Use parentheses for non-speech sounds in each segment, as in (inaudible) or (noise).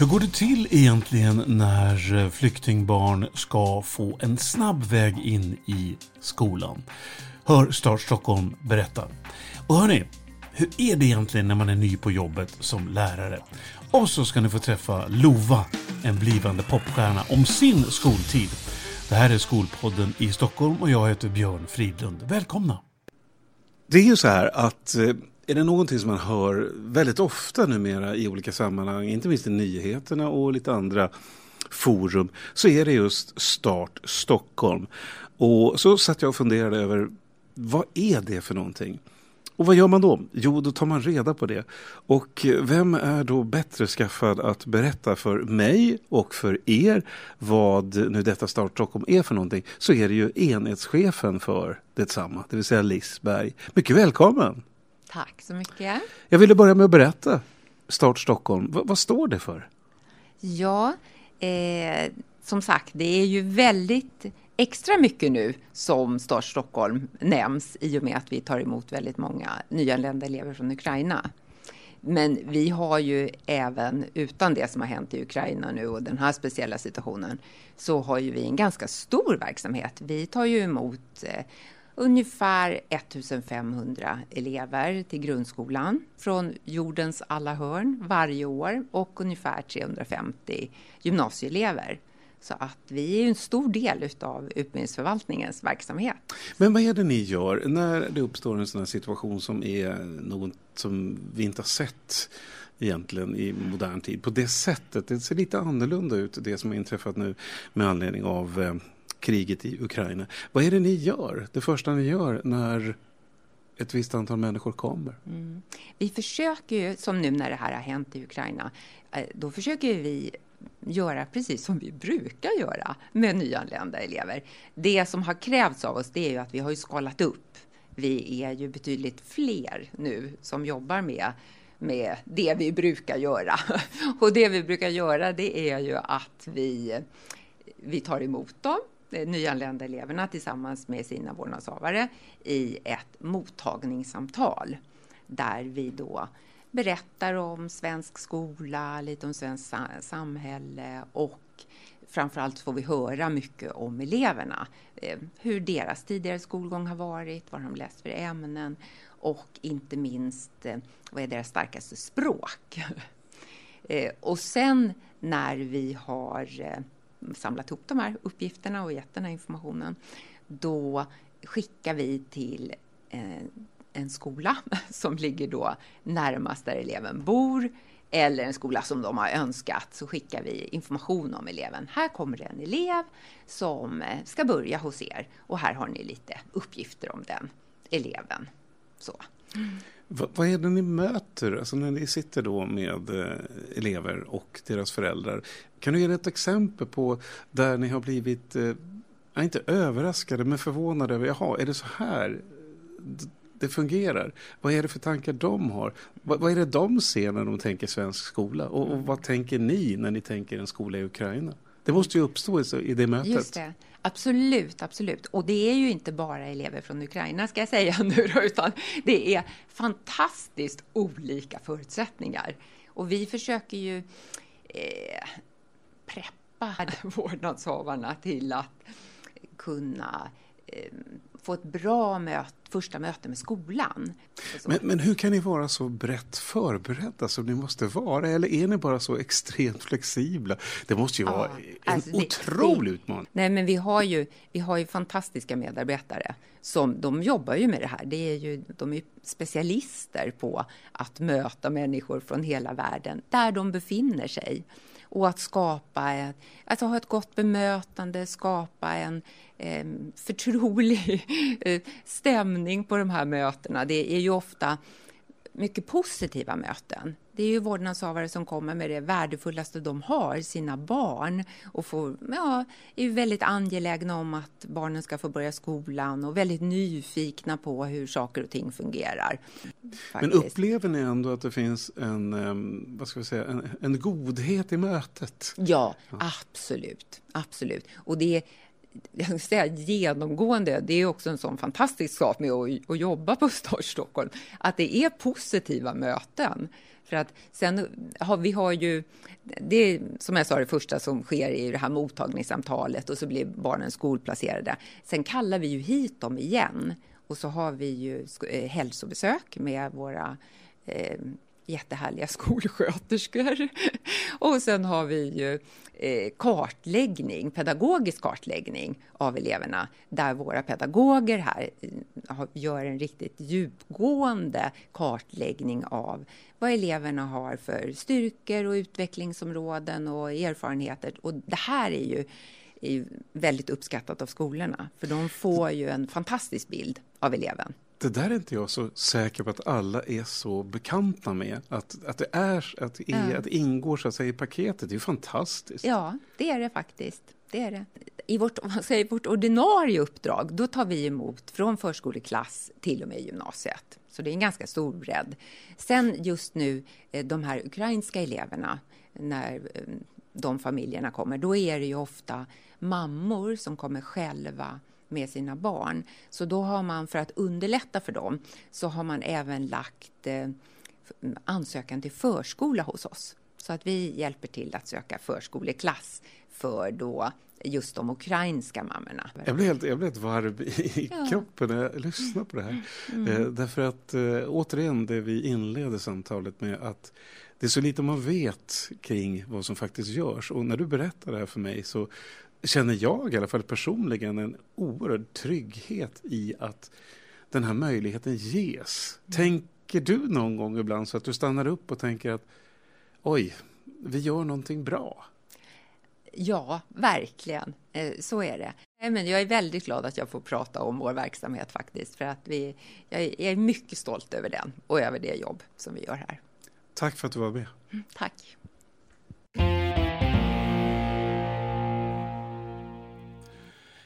Hur går det till egentligen när eh, flyktingbarn ska få en snabb väg in i skolan? Hör Start Stockholm berätta. Och hörni, hur är det egentligen när man är ny på jobbet som lärare? Och så ska ni få träffa Lova, en blivande popstjärna, om sin skoltid. Det här är Skolpodden i Stockholm och jag heter Björn Fridlund. Välkomna! Det är ju så här att eh, är det någonting som man hör väldigt ofta numera i olika sammanhang, inte minst i nyheterna och lite andra forum, så är det just Start Stockholm. Och så satt jag och funderade över vad är det för någonting? Och vad gör man då? Jo, då tar man reda på det. Och vem är då bättre skaffad att berätta för mig och för er vad nu detta Start Stockholm är för någonting så är det ju enhetschefen för detsamma, det vill säga Lisberg. Mycket välkommen! Tack så mycket. Jag ville börja med att berätta Start Stockholm. V vad står det för? Ja, eh, som sagt, det är ju väldigt extra mycket nu som Start Stockholm nämns i och med att vi tar emot väldigt många nyanlända elever från Ukraina. Men vi har ju även utan det som har hänt i Ukraina nu och den här speciella situationen så har ju vi en ganska stor verksamhet. Vi tar ju emot eh, ungefär 1500 elever till grundskolan från jordens alla hörn varje år och ungefär 350 gymnasieelever. Så att vi är en stor del av utbildningsförvaltningens verksamhet. Men vad är det ni gör när det uppstår en sån här situation som är något som vi inte har sett egentligen i modern tid på det sättet? Det ser lite annorlunda ut det som har inträffat nu med anledning av eh, kriget i Ukraina. Vad är det ni gör, det första ni gör när ett visst antal människor kommer? Mm. Vi försöker ju, som nu när det här har hänt i Ukraina, eh, då försöker vi göra precis som vi brukar göra med nyanlända elever. Det som har krävts av oss det är ju att vi har ju skalat upp. Vi är ju betydligt fler nu som jobbar med med det vi brukar göra. (laughs) Och det vi brukar göra det är ju att vi, vi tar emot dem Eh, nyanlända eleverna tillsammans med sina vårdnadshavare i ett mottagningssamtal där vi då berättar om svensk skola, lite om svenskt samhälle och framförallt får vi höra mycket om eleverna. Eh, hur deras tidigare skolgång har varit, vad de läst för ämnen och inte minst eh, vad är deras starkaste språk. (laughs) Och sen när vi har samlat ihop de här uppgifterna och gett den här informationen, då skickar vi till eh, en skola (laughs) som ligger då närmast där eleven bor eller en skola som de har önskat så skickar vi information om eleven. Här kommer det en elev som eh, ska börja hos er och här har ni lite uppgifter om den eleven. Så. Mm. Vad är det ni möter alltså när ni sitter då med eh, elever och deras föräldrar? Kan du ge ett exempel på där ni har blivit, eh, inte överraskade, men förvånade över, jaha, är det så här det fungerar? Vad är det för tankar de har? Vad, vad är det de ser när de tänker svensk skola? Och, och, vad tänker ni när ni tänker en skola i Ukraina? Det måste ju uppstå i, i det mötet. Just det. Absolut, absolut. Och det är ju inte bara elever från Ukraina ska jag säga (laughs) nu då, utan det är fantastiskt olika förutsättningar. Och vi försöker ju eh, preppa (laughs) vårdnadshavarna till att kunna eh, få ett bra möte, första möte med skolan. Men, men, hur kan ni vara så brett förberedda som ni måste vara? Eller är ni bara så extremt flexibla? Det måste ju ja, vara en alltså otrolig utmaning. Nej, men vi har, ju, vi har ju fantastiska medarbetare som de jobbar ju med det här. Det är ju, de är specialister på att möta människor från hela världen där de befinner sig och att skapa, ett, alltså ha ett gott bemötande, skapa en eh, förtrolig (laughs) eh, stämning på de här mötena. Det är ju ofta mycket positiva möten. Det är ju vårdnadshavare som kommer med det värdefullaste de har, sina barn och får, ja, är ju väldigt angelägna om att barnen ska få börja skolan och väldigt nyfikna på hur saker och ting fungerar. Faktiskt. Men upplever ni ändå att det finns en, vad ska vi säga, en, en godhet i mötet? Ja, ja, absolut. absolut. Och det jag säga genomgående, det är också en sån fantastisk sak med att, att jobba på (laughs) Start Stockholm, att det är positiva möten. För att sen har vi har ju, det som jag sa, det första som sker är det här mottagningssamtalet och så blir barnen skolplacerade. Sen kallar vi ju hit dem igen och så har vi ju eh, hälsobesök med våra eh, jättehärliga (laughs) skolsköterskor. Och sen har vi ju eh, kartläggning, pedagogisk kartläggning av eleverna där våra pedagoger här eh, gör en riktigt djupgående kartläggning av vad eleverna har för styrkor och utvecklingsområden och erfarenheter. Och det här är ju är väldigt uppskattat av skolorna, för de får ju en fantastisk bild av eleven det där är inte jag så säker på att alla är så bekanta med. Att, att det är, att det, är, ja. att det ingår så att säga, i paketet, det är ju fantastiskt. Ja, det är det faktiskt. Det är det. I vårt, säger, vårt ordinarie uppdrag, då tar vi emot från förskoleklass till och med gymnasiet. Så det är en ganska stor bredd. Sen just nu, eh, de här ukrainska eleverna, när eh, de familjerna kommer, då är det ju ofta mammor som kommer själva med sina barn. Så då har man, för att underlätta för dem, så har man även lagt eh, ansökan till förskola hos oss. Så att vi hjälper till att söka förskoleklass för då just de ukrainska mammorna. Jag blir helt, jag blir helt varm i ja. kroppen när jag lyssnar på det här. Mm. Eh, därför att eh, återigen det vi inleder samtalet med att det är så lite man vet kring vad som faktiskt görs. Och när du berättar det här för mig så, känner jag i alla fall personligen en oerhörd trygghet i att den här möjligheten ges. Mm. Tänker du någon gång ibland så att du stannar upp och tänker att oj, vi gör någonting bra? Ja, verkligen. Eh, så är det. Men jag är väldigt glad att jag får prata om vår verksamhet faktiskt. För att vi, jag är mycket stolt över den och över det jobb som vi gör här. Tack för att du var med. Mm, tack.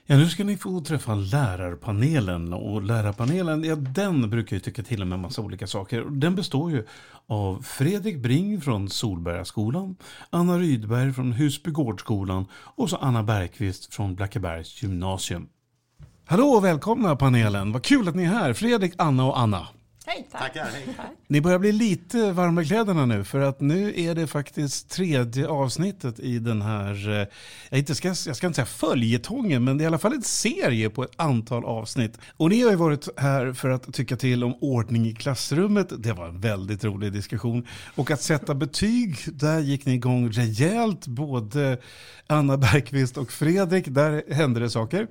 Ja, nu ska ni få träffa lärarpanelen. Och lärarpanelen, ja den brukar ju tycka till om en massa olika saker. Den består ju av Fredrik Bring från Solbergaskolan, Anna Rydberg från Husbygårdsskolan och så Anna Bergqvist från Blackebergs gymnasium. Hallå och välkomna panelen, vad kul att ni är här. Fredrik, Anna och Anna. Hej, tack. Tackar, hej. Ni börjar bli lite varma i kläderna nu för att nu är det faktiskt tredje avsnittet i den här, eh, jag, inte ska, jag ska inte säga följetongen, men det är i alla fall en serie på ett antal avsnitt. Och ni har ju varit här för att tycka till om ordning i klassrummet. Det var en väldigt rolig diskussion. Och att sätta betyg, där gick ni igång rejält, både Anna Bergqvist och Fredrik. Där hände det saker.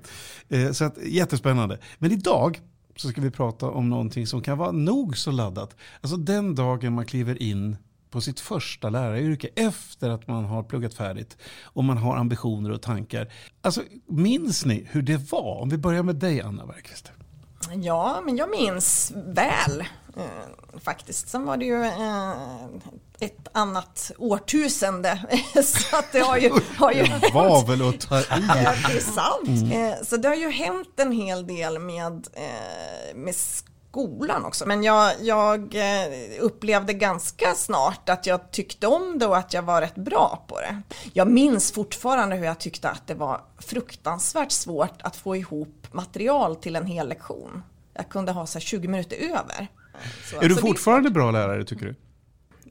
Eh, så att, jättespännande. Men idag så ska vi prata om någonting som kan vara nog så laddat. Alltså den dagen man kliver in på sitt första läraryrke efter att man har pluggat färdigt och man har ambitioner och tankar. Alltså, minns ni hur det var? Om vi börjar med dig Anna Bergqvist. Ja, men jag minns väl eh, faktiskt. Sen var det ju eh, ett annat årtusende. (laughs) så att det har ju, har ju det var väl att ta i. det är sant. Mm. Eh, så det har ju hänt en hel del med, eh, med skolan också. Men jag, jag eh, upplevde ganska snart att jag tyckte om det och att jag var rätt bra på det. Jag minns fortfarande hur jag tyckte att det var fruktansvärt svårt att få ihop material till en hel lektion. Jag kunde ha så 20 minuter över. Så, är du fortfarande bra lärare tycker du?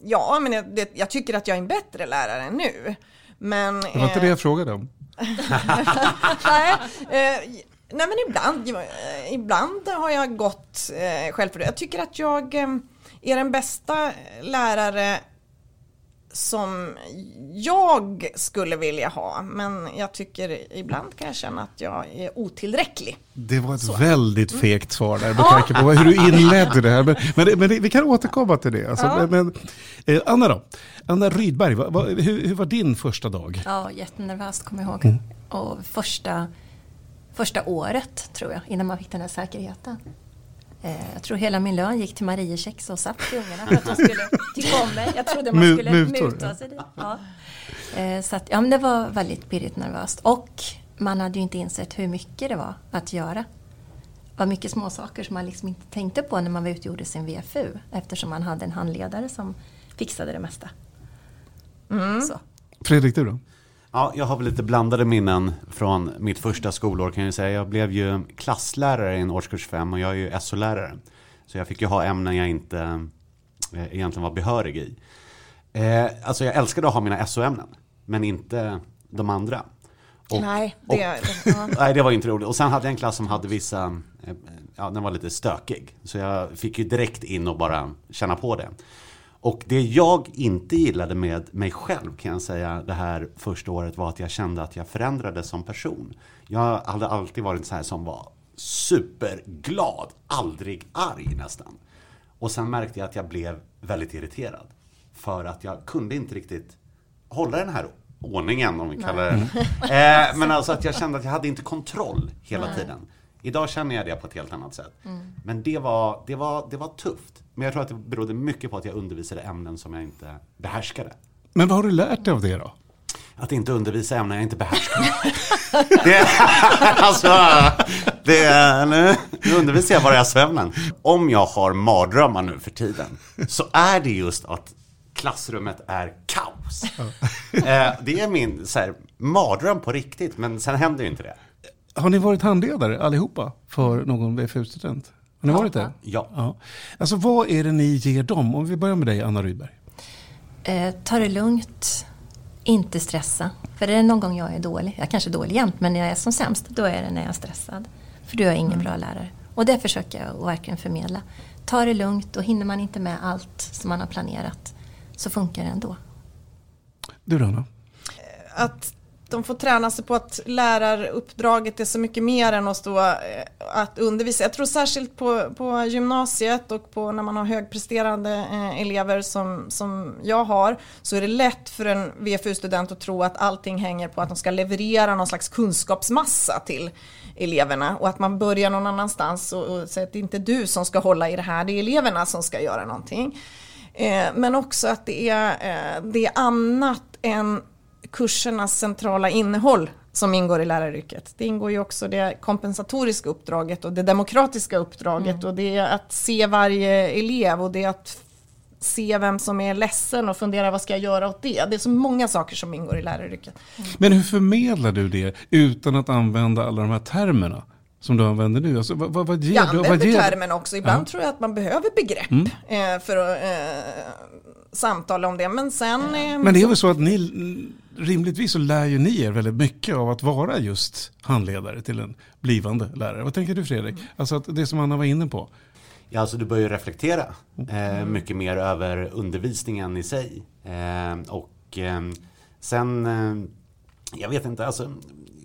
Ja, men jag, det, jag, tycker att jag är en bättre lärare nu. Men, det var inte det jag frågade om. (laughs) nej, eh, nej, men ibland, eh, ibland har jag gått eh, självförtroende. Jag tycker att jag eh, är den bästa lärare som jag skulle vilja ha. Men jag tycker ibland kan jag känna att jag är otillräcklig. Det var ett Så. väldigt fegt svar där med tanke på hur du inledde det här. Men, men, men vi kan återkomma till det. Alltså, ja. men, eh, Anna då? Anna Rydberg, va, va, hur, hur, var din första dag? Ja, jättenervöst kommer jag ihåg. Mm. Och första, första året tror jag, innan man fick den här säkerheten. Eh, jag tror hela min lön gick till Mariekex och satt till ungarna för att de (laughs) skulle tycka om mig. Jag trodde man skulle Mutor, muta sig dit. Ja. Eh, så att, ja, men det var väldigt pirrigt nervöst. Och man hade ju inte insett hur mycket det var att göra. Det var mycket småsaker som man liksom inte tänkte på när man var ute och gjorde sin VFU. Eftersom man hade en handledare som fixade det mesta. Mm. Fredrik, du då? Ja, jag har väl lite blandade minnen från mitt första skolår kan jag säga. Jag blev ju klasslärare i en årskurs 5 och jag är ju SO-lärare. Så jag fick ju ha ämnen jag inte eh, egentligen var behörig i. Eh, alltså jag älskade att ha mina SO-ämnen, men inte de andra. Och, nej, det, och, (laughs) nej, det var inte roligt. Och sen hade jag en klass som hade vissa, eh, ja den var lite stökig. Så jag fick ju direkt in och bara känna på det. Och det jag inte gillade med mig själv kan jag säga det här första året var att jag kände att jag förändrades som person. Jag hade alltid varit så här som var superglad, aldrig arg nästan. Och sen märkte jag att jag blev väldigt irriterad. För att jag kunde inte riktigt hålla den här ordningen om vi kallar det. Eh, men alltså att jag kände att jag hade inte kontroll hela Nej. tiden. Idag känner jag det på ett helt annat sätt. Mm. Men det var, det, var, det var tufft. Men jag tror att det berodde mycket på att jag undervisade ämnen som jag inte behärskade. Men vad har du lärt dig av det då? Att inte undervisa ämnen jag inte behärskar. (laughs) (laughs) det, alltså, det, nu, nu undervisar jag bara SO-ämnen. Om jag har mardrömmar nu för tiden så är det just att klassrummet är kaos. eh, det är min så här, mardröm på riktigt, men sen händer ju inte det. Har ni varit handledare allihopa för någon VFU-student? Har ni ja. varit det? Ja. ja. Alltså vad är det ni ger dem? Om vi börjar med dig, Anna Rydberg. Eh, ta det lugnt. Inte stressa. För är det någon gång jag är dålig, jag kanske är dålig jämt, men när jag är som sämst, då är det när jag är stressad. För du är ingen mm. bra lärare. Och det försöker jag verkligen förmedla. Ta det lugnt och hinner man inte med allt som man har planerat så funkar det ändå. Du Rana? Att de får träna sig på att läraruppdraget är så mycket mer än att stå eh, att undervisa. Jag tror särskilt på, på gymnasiet och på när man har högpresterande eh, elever som, som jag har så är det lätt för en VFU-student att tro att allting hänger på att de ska leverera någon slags kunskapsmassa till eleverna och att man börjar någon annanstans och, och säger att det är inte du som ska hålla i det här, det är eleverna som ska göra någonting. Eh, men också att det är, eh, det är annat än kursernas centrala innehåll som ingår i läraryrket. Det ingår ju också det kompensatoriska uppdraget och det demokratiska uppdraget mm. och det är att se varje elev och det är att se vem som är ledsen och fundera vad ska jag göra åt det. Det är så många saker som ingår i läraryrket. Mm. Men hur förmedlar du det utan att använda alla de här termerna? som du använder nu? Alltså, vad, vad ger jag använder vad ger termen också. Ibland ja. tror jag att man behöver begrepp mm. eh, för att eh, samtala om det. Men sen... Eh, men det är väl så att ni, rimligtvis så lär ju ni er väldigt mycket av att vara just handledare till en blivande lärare. Vad tänker du Fredrik? Mm. Alltså att det som Anna var inne på. Ja, alltså du börjar reflektera eh, mycket mer över undervisningen i sig. Eh, och eh, sen, jag vet inte, alltså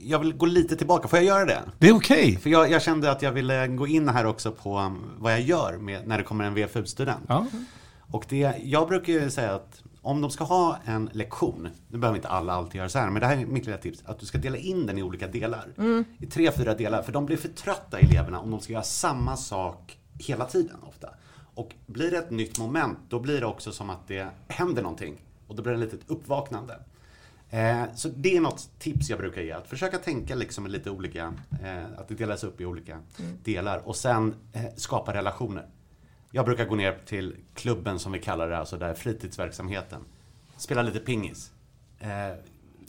jag vill gå lite tillbaka. Får jag göra det? Det är okej. Okay. För jag, jag, kände att jag ville gå in här också på um, vad jag gör med, när det kommer en VFU-student. Ja. Och det, jag brukar ju säga att om de ska ha en lektion, nu behöver inte alla alltid göra så här, men det här är mitt lilla tips, att du ska dela in den i olika delar. Mm. I tre, fyra delar, för de blir för trötta eleverna om de ska göra samma sak hela tiden ofta. Och blir det ett nytt moment, då blir det också som att det händer någonting. Och då blir det ett litet uppvaknande. Eh, så det är något tips jag brukar ge. Att försöka tänka liksom lite olika, eh, att det delas upp i olika mm. delar och sen eh, skapa relationer. Jag brukar gå ner till klubben som vi kallar det, alltså där fritidsverksamheten. Spela lite pingis. Eh,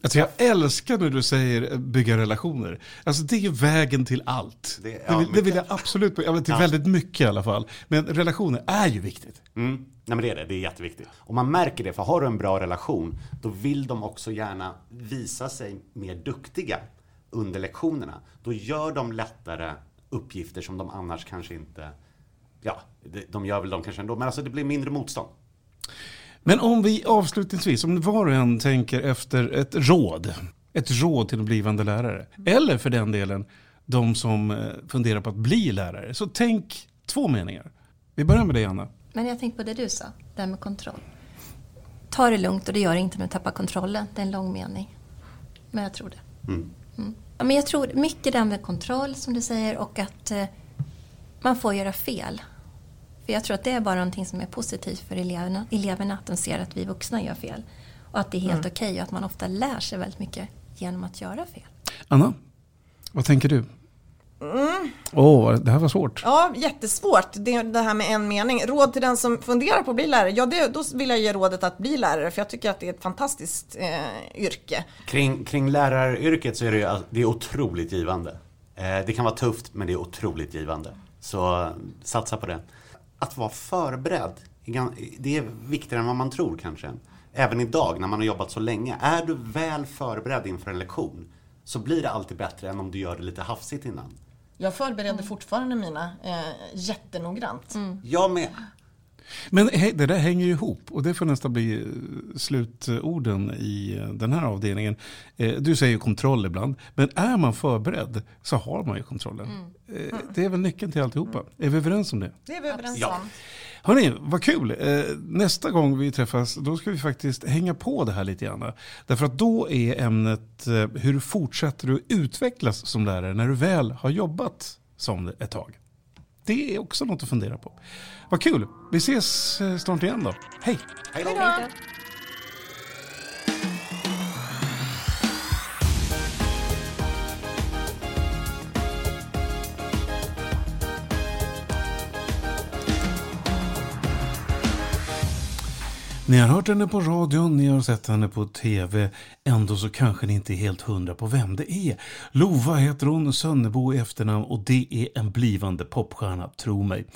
Alltså jag älskar när du säger bygga relationer. Alltså det är vägen till allt. Det, ja, det, vill, det vill, jag absolut, till ja. väldigt mycket i alla fall. Men relationer är ju viktigt. Mm. Nej men det är det, det är jätteviktigt. Och man märker det, för har du en bra relation, då vill de också gärna visa sig mer duktiga under lektionerna. Då gör de lättare uppgifter som de annars kanske inte, ja, de gör väl de kanske ändå, men alltså det blir mindre motstånd. Men om vi avslutningsvis, om var och en tänker efter ett råd, ett råd till en blivande lärare, eller för den delen de som eh, funderar på att bli lärare, så tänk två meningar. Vi börjar med dig Anna. Men jag tänkte på det du sa, det här med kontroll. Ta det lugnt och det gör inte när du tappar kontrollen. Det är en lång mening. Men jag tror det. Mm. Mm. Ja, men jag tror mycket det här med kontroll som du säger och att eh, man får göra fel. För jag tror att det är bara någonting som är positivt för eleverna, eleverna att de ser att vi vuxna gör fel. Och att det är helt mm. okej okay och att man ofta lär sig väldigt mycket genom att göra fel. Anna, vad tänker du? Åh, det här var svårt. Ja, jättesvårt. Det, det här med en mening. Råd till den som funderar på att bli lärare. Ja, det, då vill jag ge rådet att bli lärare för jag tycker att det är ett fantastiskt eh, yrke. Kring, kring läraryrket så är det, det är otroligt givande. Eh, det kan vara tufft, men det är otroligt givande. Så satsa på det. Att vara förberedd, det är viktigare än vad man tror kanske. Även idag när man har jobbat så länge. Är du väl förberedd inför en lektion så blir det alltid bättre än om du gör det lite hafsigt innan. Jag förbereder fortfarande mina eh, jättenoggrant. Jag med. Men det där hänger ju ihop och det får nästan bli eh, slutorden i eh, den här avdelningen. Eh, Du säger ju kontroll ibland, men är man förberedd så har man ju kontrollen. Eh, Det är väl nyckeln till alltihopa. Är vi överens om det? Det är vi överens Ja. om. Hörni, vad kul. Nästa gång vi träffas då ska vi faktiskt hänga på det här lite grann. Därför att då är ämnet hur fortsätter du utvecklas som lärare när du väl har jobbat som det ett tag. Det är också något att fundera på. Vad kul. Vi ses eh, snart igen då. Hej! Hej då. Ni har hört henne på radion, ni har sett henne på tv. Ändå så kanske ni inte är helt hundra på vem det är. Lova heter hon, Sönnebo i efternamn och det är en blivande popstjärna, tro mig.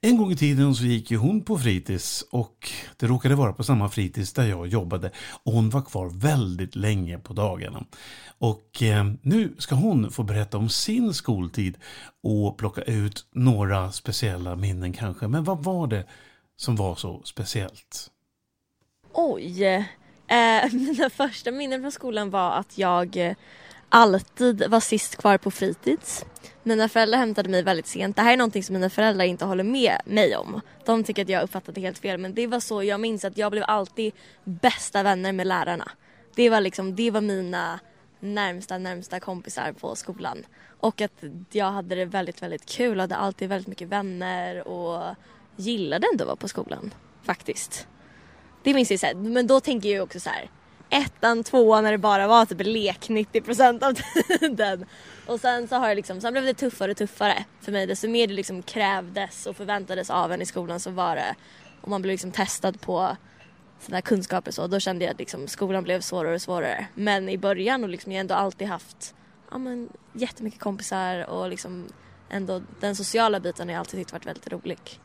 En gång i tiden så gick ju hon på fritids och det råkade vara på samma fritids där jag jobbade och hon var kvar väldigt länge på dagarna. Och eh, nu ska hon få berätta om sin skoltid och plocka ut några speciella minnen kanske. Men vad var det som var så speciellt? Oj! Eh, (laughs) mina första minnen från skolan var att jag eh, alltid var sist kvar på fritids. Mina föräldrar hämtade mig väldigt sent. Det här är någonting som mina föräldrar inte håller med mig om. De tycker att jag uppfattade helt fel men det var så jag minns att jag blev alltid bästa vänner med lärarna. Det var liksom, det var mina närmsta, närmsta kompisar på skolan. Och att jag hade det väldigt, väldigt kul, hade alltid väldigt mycket vänner och gillade ändå att vara på skolan. Faktiskt. Det minns jag så här, men då tänker jag också så här. Ettan, tvåan när det bara var typ lek 90% av (laughs) tiden. Och sen så har det liksom, sen blev det tuffare och tuffare för mig. Desto mer det liksom krävdes och förväntades av en i skolan så var det, och man blev liksom testad på sina kunskaper så, då kände jag att liksom skolan blev svårare och svårare. Men i början och liksom jag har ändå alltid haft ja, men, jättemycket kompisar och liksom ändå den sociala biten har jag alltid tyckt varit väldigt rolig.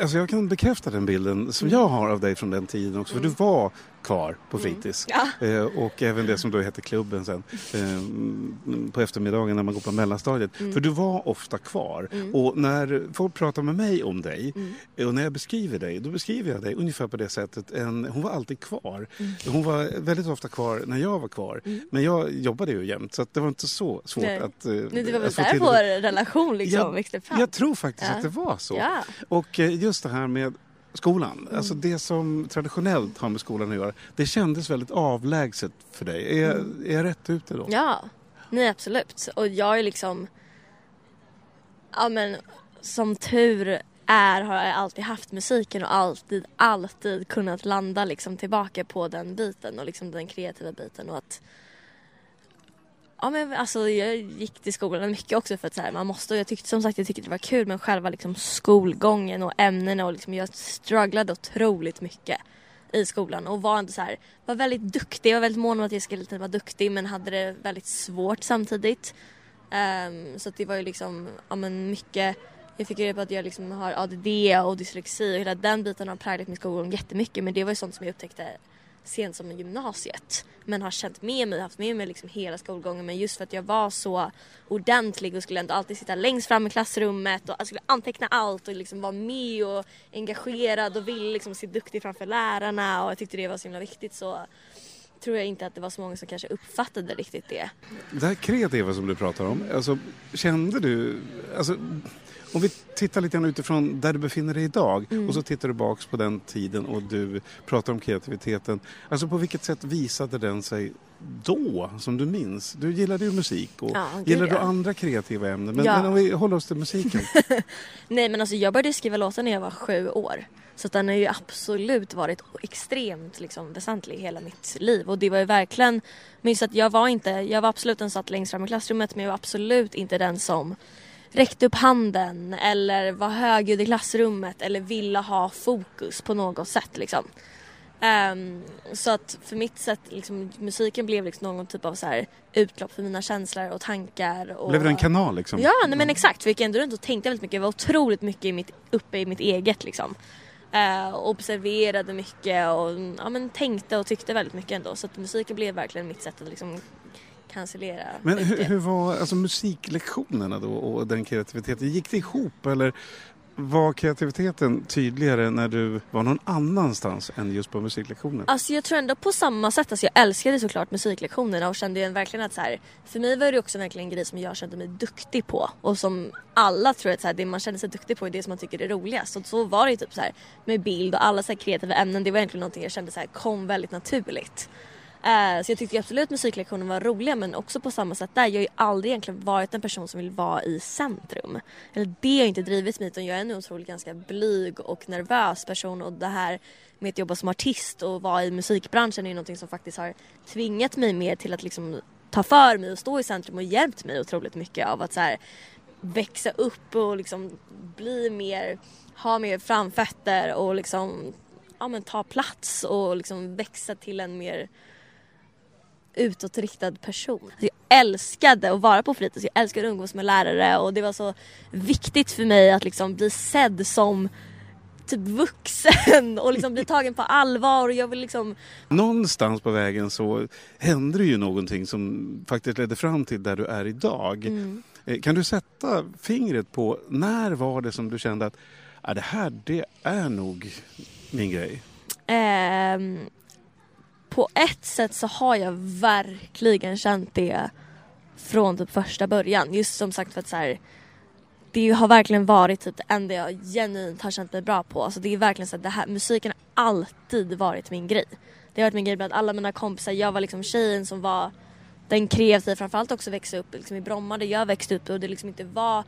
Alltså jag kan bekräfta den bilden som jag har av dig från den tiden också. För du var kvar på fritids. Ja. Eh, och även det som då hette klubben sen. Eh, på eftermiddagen när man går på mellanstadiet. För du var ofta kvar. Och när folk pratar med mig om dig eh, och när jag beskriver dig. Då beskriver jag dig ungefär på det sättet. En, hon var alltid kvar. Hon var väldigt ofta kvar när jag var kvar. Men jag jobbade ju jämt så det var inte så svårt Nej. att... eh, Nu, det var väl där vår relation liksom jag, växte fram. jag tror faktiskt Ja. att det var så. Ja. Och eh, just det här med skolan, Mm. alltså det som traditionellt har med skolan att göra, det kändes väldigt avlägset för dig. Är, är jag rätt ute då? Mm. Ja, nej absolut. Och jag är liksom, ja men som tur är har jag alltid haft musiken och alltid, alltid kunnat landa liksom tillbaka på den biten och liksom den kreativa biten och att Ja men alltså jag gick till skolan mycket också för att så här, man måste och jag tyckte som sagt jag tyckte det var kul men själva liksom skolgången och ämnena och liksom jag strugglade otroligt mycket i skolan och var inte så här, var väldigt duktig, jag var väldigt mån om att jag skulle typ vara duktig men hade det väldigt svårt samtidigt. Um, så att det var ju liksom, ja men mycket, jag fick reda på att jag liksom har ADD och dyslexi och hela den biten har präglat min skolgång jättemycket men det var ju sånt som jag upptäckte sent som i gymnasiet. Men har känt med mig, haft med mig liksom hela skolgången men just för att jag var så ordentlig och skulle ändå alltid sitta längst fram i klassrummet och jag skulle anteckna allt och liksom vara med och engagerad och ville liksom se duktig framför lärarna och jag tyckte det var så himla viktigt så tror jag inte att det var så många som kanske uppfattade riktigt det. Det här kreativa som du pratar om, alltså, kände du, alltså, Om vi tittar lite grann utifrån där du befinner dig idag och så tittar du baks på den tiden och du pratar om kreativiteten. Alltså på vilket sätt visade den sig då, som du minns? Du gillade ju musik och Ja, gillar du andra kreativa ämnen? Men, Ja. men om vi håller oss till musiken. (laughs) Nej men alltså jag började skriva låtar när jag var sju år. Så den har ju absolut varit extremt liksom, väsentlig i hela mitt liv. Och det var ju verkligen, minns att jag var inte, jag var absolut den som satt längst fram i klassrummet men jag var absolut inte den som räckte upp handen eller var högljudd i klassrummet eller ville ha fokus på något sätt liksom. Ehm, så att för mitt sätt, liksom, musiken blev liksom någon typ av så här utlopp för mina känslor och tankar. Och... Blev det en kanal liksom? Ja nej, men exakt, för jag gick ändå runt och tänkte väldigt mycket. Jag var otroligt mycket i mitt, uppe i mitt eget liksom. Eh, observerade mycket och ja, men tänkte och tyckte väldigt mycket ändå. Så att musiken blev verkligen mitt sätt att liksom cancellera Men hur, hur var alltså, musiklektionerna då och den kreativiteten? Gick det ihop eller var kreativiteten tydligare när du var någon annanstans än just på musiklektionen? Alltså jag tror ändå på samma sätt, alltså jag älskade såklart musiklektionerna och kände ju verkligen att så här, för mig var det också verkligen en grej som jag kände mig duktig på och som alla tror att så här, det man känner sig duktig på är det som man tycker är roligast. Och så var det ju typ så här med bild och alla så här kreativa ämnen, det var egentligen någonting jag kände så här, kom väldigt naturligt. Eh, så jag tyckte absolut musiklektionen var roliga men också på samma sätt där. Jag har ju aldrig egentligen varit en person som vill vara i centrum. Eller det har inte drivit mig utan jag är en otroligt ganska blyg och nervös person och det här med att jobba som artist och vara i musikbranschen är ju någonting som faktiskt har tvingat mig mer till att liksom ta för mig och stå i centrum och hjälpt mig otroligt mycket av att så här växa upp och liksom bli mer, ha mer framfötter och liksom ja, men ta plats och liksom växa till en mer utåtriktad person. Jag älskade att vara på fritids, jag älskade att umgås med lärare och det var så viktigt för mig att liksom bli sedd som typ vuxen och liksom bli tagen på allvar och jag vill liksom Någonstans på vägen så hände det ju någonting som faktiskt ledde fram till där du är idag. Mm. Eh, Kan du sätta fingret på när var det som du kände att ah, det här det är nog min grej? Ehm, på ett sätt så har jag verkligen känt det från typ första början. Just som sagt för att så här, det har verkligen varit typ det enda jag genuint har känt mig bra på. Alltså det är verkligen så att det här, musiken har alltid varit min grej. Det har varit min grej bland alla mina kompisar. Jag var liksom tjejen som var den kreativa, framförallt också växa upp liksom i Bromma där jag växte upp och det liksom inte var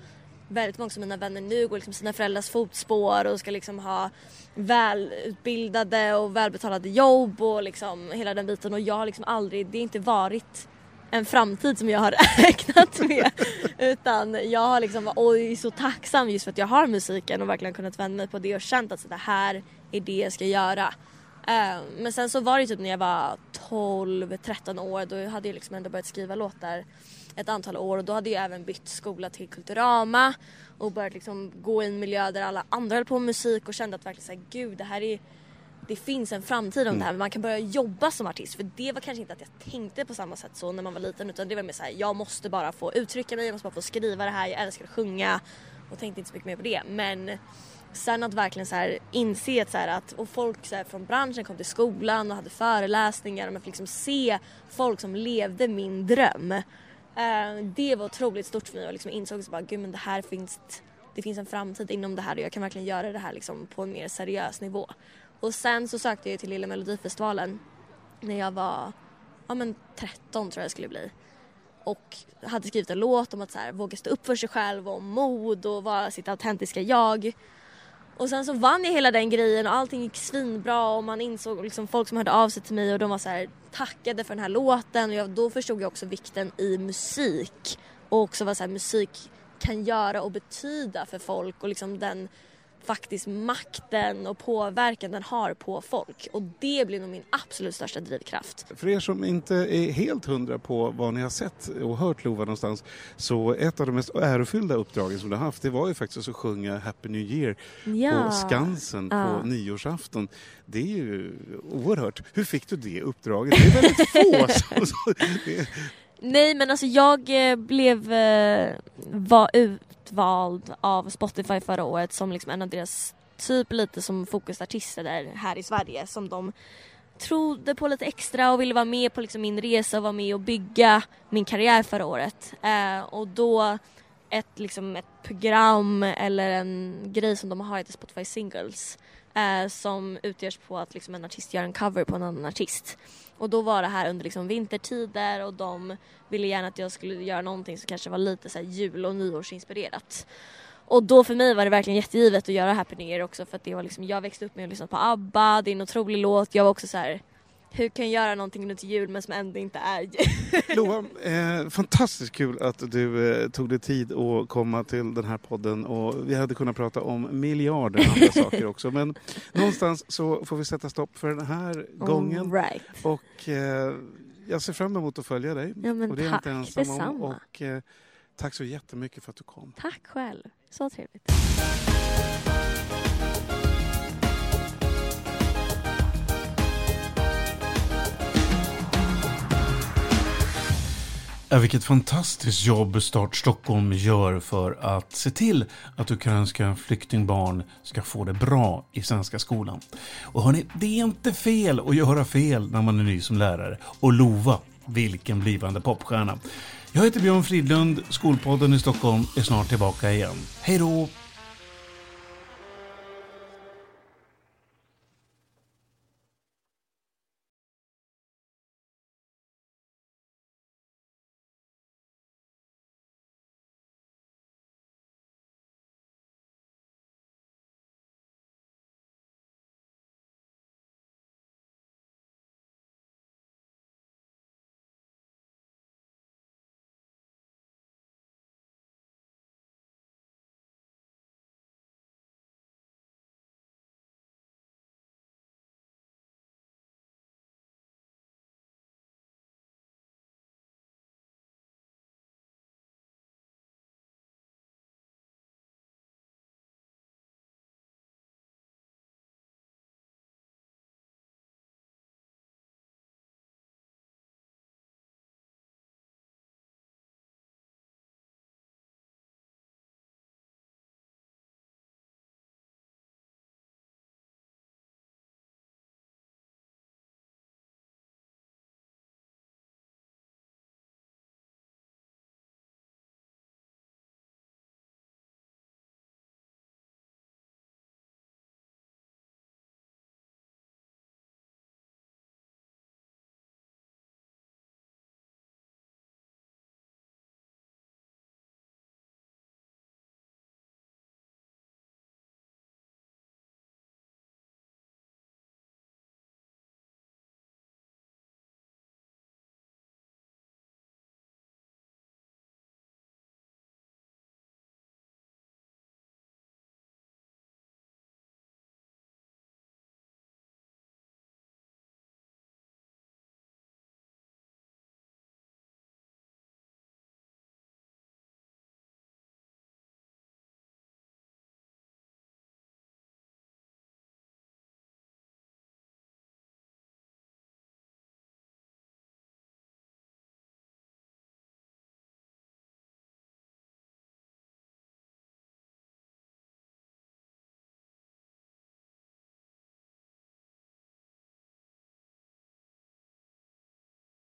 väldigt många av mina vänner nu går liksom sina föräldrars fotspår och ska liksom ha välutbildade och välbetalade jobb och liksom hela den biten. Och jag har liksom aldrig, det har inte varit en framtid som jag har (laughs) räknat med. Utan jag har liksom varit oj, så tacksam just för att jag har musiken och verkligen kunnat vända mig på det och känt att så det här är det jag ska göra. Eh, men sen så var det typ när jag var 12-13 år då hade jag liksom ändå börjat skriva låtar ett antal år och då hade jag även bytt skola till Kulturama och börjat liksom gå i en miljö där alla andra höll på med musik och kände att verkligen såhär gud det här är det finns en framtid om det här men man kan börja jobba som artist. För det var kanske inte att jag tänkte på samma sätt så när man var liten utan det var mer såhär jag måste bara få uttrycka mig, jag måste bara få skriva det här, jag älskar att sjunga. Och tänkte inte så mycket mer på det. Men sen att verkligen så här inse att, så här att och folk så här från branschen kom till skolan och hade föreläsningar och man fick liksom se folk som levde min dröm. Eh, det var otroligt stort för mig och liksom insåg att bara, gud men det här finns, det finns en framtid inom det här och jag kan verkligen göra det här liksom på en mer seriös nivå. Och sen så sökte jag till Lilla Melodifestivalen när jag var ja, men 13 tror jag det skulle bli. Och hade skrivit en låt om att så här, våga stå upp för sig själv och om mod och vara sitt autentiska jag. Och sen så vann jag hela den grejen och allting gick svinbra och man insåg liksom folk som hörde av sig till mig och de var så här tackade för den här låten och jag, då förstod jag också vikten i musik. Och också vad så här, musik kan göra och betyda för folk och liksom den faktiskt makten och påverkan den har på folk och det blir nog min absolut största drivkraft. För er som inte är helt hundra på vad ni har sett och hört Lova någonstans så ett av de mest ärofyllda uppdragen som du har haft det var ju faktiskt att sjunga Happy New Year Ja. på Skansen Ja. på nyårsafton. Det är ju oerhört. Hur fick du det uppdraget? Det är väldigt få (laughs) som... Nej men alltså jag eh, blev eh, var utvald av Spotify förra året som liksom en av deras typ lite som fokusartister där här i Sverige som de trodde på lite extra och ville vara med på liksom min resa och vara med och bygga min karriär förra året. Eh, och då ett, liksom, ett program eller en grej som de har heter Spotify Singles eh, som utgörs på att liksom, en artist gör en cover på en annan artist. Och då var det här under liksom, vintertider och de ville gärna att jag skulle göra någonting som kanske var lite så här, jul och nyårsinspirerat. Och då för mig var det verkligen jättegivet att göra Happy New Year också för att det var liksom, jag växte upp med att lyssna på ABBA, det är en otrolig låt. Jag var också så här, hur kan jag göra någonting runt jul men som ändå inte är jul? (laughs) Lova, eh, fantastiskt kul att du eh, tog dig tid att komma till den här podden och vi hade kunnat prata om miljarder andra (laughs) saker också men någonstans så får vi sätta stopp för den här gången right. och eh, jag ser fram emot att följa dig Ja, men och det är tack, inte ensam om och eh, tack så jättemycket för att du kom. Tack själv, så trevligt. Ja, vilket fantastiskt jobb Start Stockholm gör för att se till att ukrainska flyktingbarn ska få det bra i svenska skolan. Och hörni, det är inte fel att göra fel när man är ny som lärare och lova vilken blivande popstjärna. Jag heter Björn Fridlund, Skolpodden i Stockholm är snart tillbaka igen. Hej då!